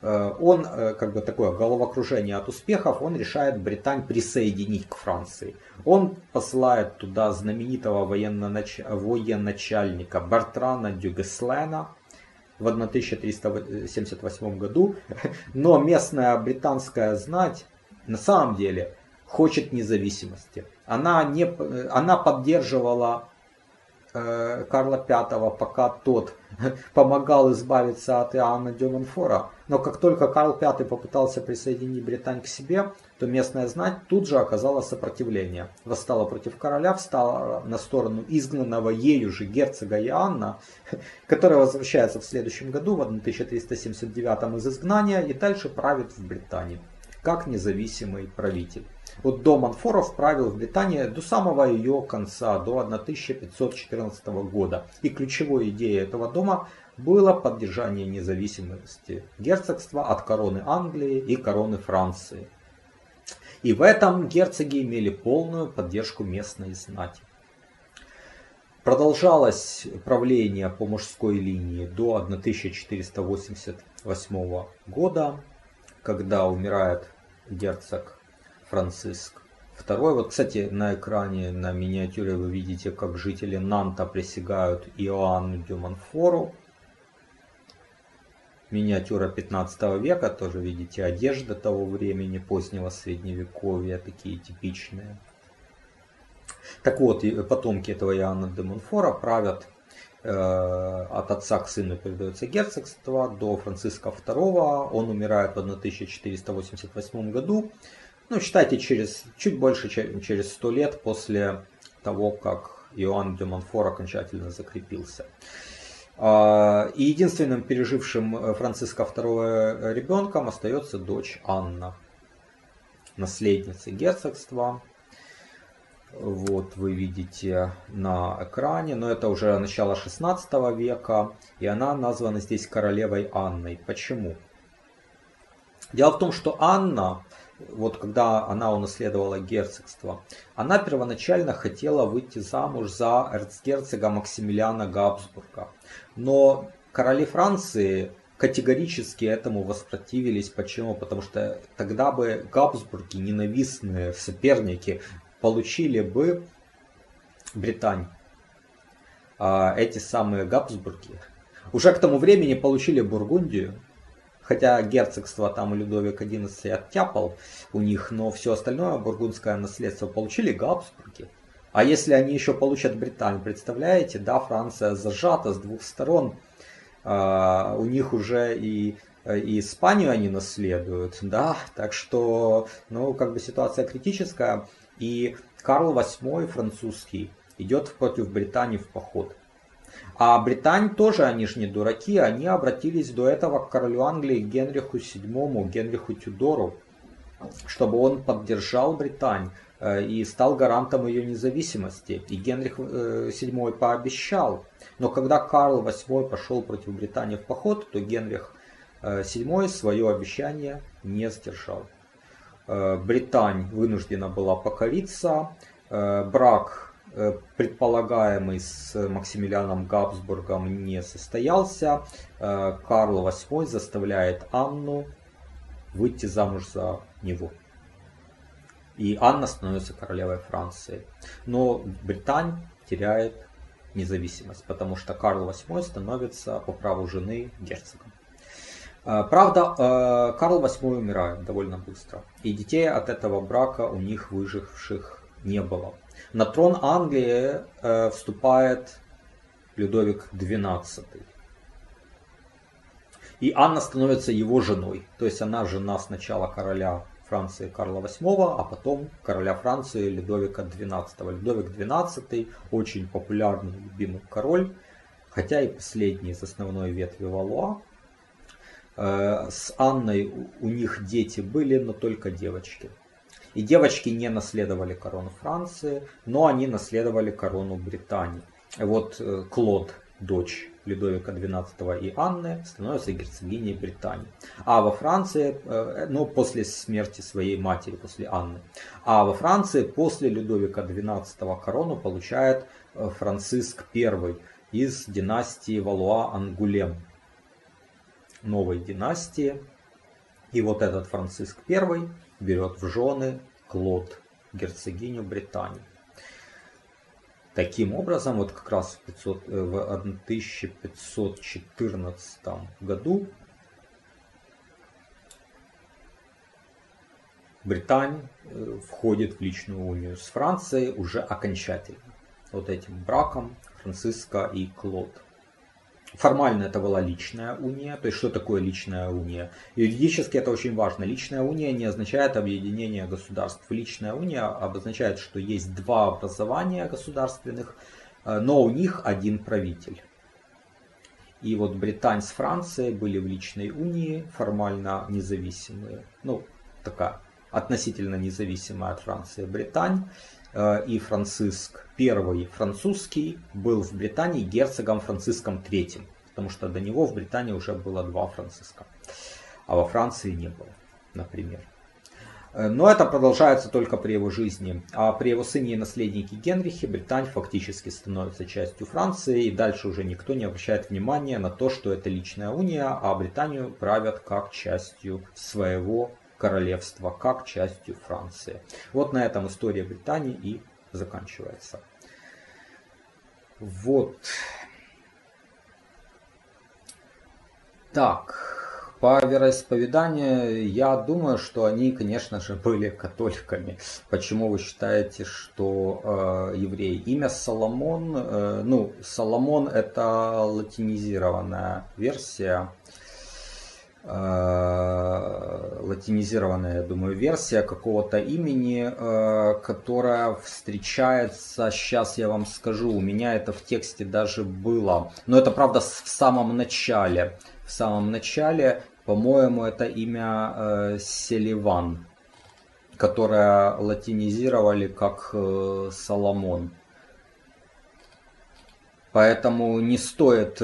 Э, он, э, как бы такое головокружение от успехов, он решает Британь присоединить к Франции. Он посылает туда знаменитого военнонач... военачальника Бартрана Дюгеслена в 1378 году. Но местная британская знать на самом деле хочет независимости. Она, не, она поддерживала э, Карла V, пока тот помогал избавиться от Иоанна Дюмонфора. Но как только Карл V попытался присоединить Британь к себе, то местная знать тут же оказала сопротивление. Восстала против короля, встала на сторону изгнанного ею же герцога Иоанна, который возвращается в следующем году, в 1379 из изгнания, и дальше правит в Британии как независимый правитель. Вот дом Анфоров правил в Британии до самого ее конца, до 1514 года. И ключевой идеей этого дома было поддержание независимости герцогства от короны Англии и короны Франции. И в этом герцоги имели полную поддержку местной знати. Продолжалось правление по мужской линии до 1488 года, когда умирает герцог Франциск. Второй, вот, кстати, на экране, на миниатюре вы видите, как жители Нанта присягают Иоанну де Монфору. Миниатюра 15 века, тоже видите, одежда того времени, позднего средневековья, такие типичные. Так вот, потомки этого Иоанна де Монфора правят от отца к сыну передается герцогство до Франциска II. Он умирает в 1488 году ну, считайте, через чуть больше, чем через 100 лет после того, как Иоанн де Монфор окончательно закрепился. А, и единственным пережившим э, Франциска II ребенком остается дочь Анна, наследница герцогства. Вот вы видите на экране, но это уже начало 16 века, и она названа здесь королевой Анной. Почему? Дело в том, что Анна, вот когда она унаследовала герцогство, она первоначально хотела выйти замуж за эрцгерцога Максимилиана Габсбурга. Но короли Франции категорически этому воспротивились. Почему? Потому что тогда бы Габсбурги, ненавистные соперники, получили бы Британь. А эти самые Габсбурги уже к тому времени получили Бургундию, хотя герцогство там Людовик XI оттяпал у них, но все остальное бургундское наследство получили Габсбурги. А если они еще получат Британию, представляете, да, Франция зажата с двух сторон, а, у них уже и и Испанию они наследуют, да, так что, ну, как бы ситуация критическая, и Карл VIII французский идет против Британии в поход. А Британь тоже, они же не дураки, они обратились до этого к королю Англии Генриху VII, Генриху Тюдору, чтобы он поддержал Британь э, и стал гарантом ее независимости. И Генрих VII э, пообещал. Но когда Карл VIII пошел против Британии в поход, то Генрих VII э, свое обещание не сдержал. Британь вынуждена была покориться. Брак предполагаемый с Максимилианом Габсбургом не состоялся. Карл VIII заставляет Анну выйти замуж за него. И Анна становится королевой Франции. Но Британь теряет независимость, потому что Карл VIII становится по праву жены герцогом. Э, правда, э, Карл VIII умирает довольно быстро, и детей от этого брака у них выживших не было. На трон Англии э, вступает Людовик XII. И Анна становится его женой. То есть она жена сначала короля Франции Карла VIII, а потом короля Франции Людовика XII. Людовик XII очень популярный, любимый король, хотя и последний из основной ветви Валуа. Э, с Анной у них дети были, но только девочки. И девочки не наследовали корону Франции, но они наследовали корону Британии. Вот э, Клод, дочь Людовика XII и Анны, становится герцогиней Британии. А во Франции, э, ну, после смерти своей матери, после Анны. А во Франции после Людовика XII корону получает Франциск I из династии Валуа-Ангулем. Новой династии. И вот этот Франциск I берет в жены Клод, герцогиню Британии. Таким образом, вот как раз в, 500, э, в 1514 году Британия э, входит в личную унию с Францией уже окончательно. Вот этим браком Франциска и Клод. Формально это была личная уния. То есть что такое личная уния? Юридически это очень важно. Личная уния не означает объединение государств. Личная уния обозначает, что есть два образования государственных, э, но у них один правитель. И вот Британь с Францией были в личной унии, формально независимые. Ну, такая относительно независимая от Франции Британь. Э, и Франциск I французский был в Британии герцогом Франциском III, потому что до него в Британии уже было два Франциска, а во Франции не было, например. Э, но это продолжается только при его жизни. А при его сыне и наследнике Генрихе Британь фактически становится частью Франции. И дальше уже никто не обращает внимания на то, что это личная уния, а Британию правят как частью своего королевства как частью Франции. Вот на этом история Британии и заканчивается. Вот. Так, по вероисповеданию, я думаю, что они, конечно же, были католиками. Почему вы считаете, что э, евреи? Имя Соломон, э, ну, Соломон это латинизированная версия латинизированная, я думаю, версия какого-то имени, э, которая встречается, сейчас я вам скажу, у меня это в тексте даже было, но это правда в самом начале, в самом начале, по-моему, это имя э, Селиван, которое латинизировали как Соломон. Поэтому не стоит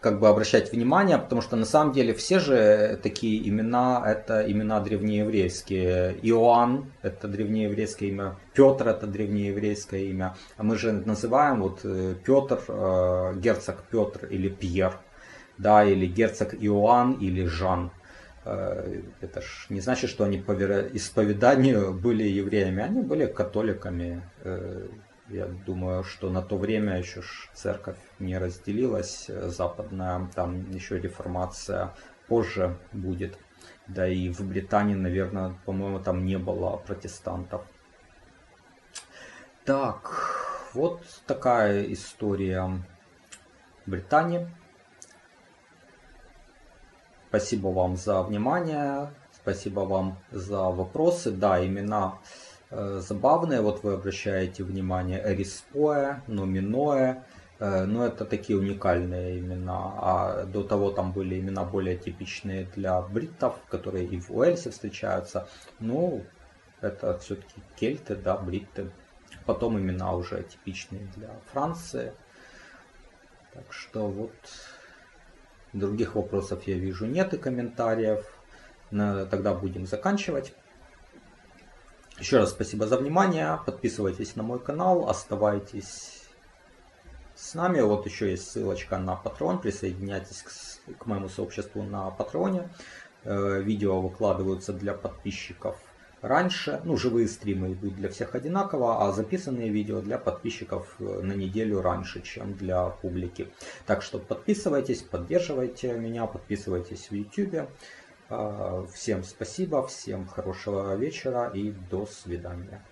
как бы обращать внимание, потому что на самом деле все же такие имена это имена древнееврейские. Иоанн это древнееврейское имя, Петр это древнееврейское имя. А мы же называем вот э, Петр, э, герцог Петр или Пьер, да, или герцог Иоанн или Жан. Э, это ж не значит, что они по вероисповеданию были евреями, они были католиками. Я думаю, что на то время еще церковь не разделилась э, западная, там еще реформация позже будет. Да и в Британии, наверное, по-моему, там не было протестантов. Так, вот такая история Британии. Спасибо вам за внимание, спасибо вам за вопросы. Да, имена забавные. Вот вы обращаете внимание Эриспоэ, Номиноэ. Э, но это такие уникальные имена. А до того там были имена более типичные для бриттов, которые и в Уэльсе встречаются. Ну, это все-таки кельты, да, бритты. Потом имена уже типичные для Франции. Так что вот других вопросов я вижу нет и комментариев. Тогда будем заканчивать. Еще раз спасибо за внимание. Подписывайтесь на мой канал, оставайтесь с нами. Вот еще есть ссылочка на Patreon. Присоединяйтесь к, к моему сообществу на Патреоне. Э, видео выкладываются для подписчиков раньше. Ну, живые стримы идут для всех одинаково, а записанные видео для подписчиков э, на неделю раньше, чем для публики. Так что подписывайтесь, поддерживайте меня, подписывайтесь в YouTube. А, всем спасибо, всем хорошего вечера и до свидания.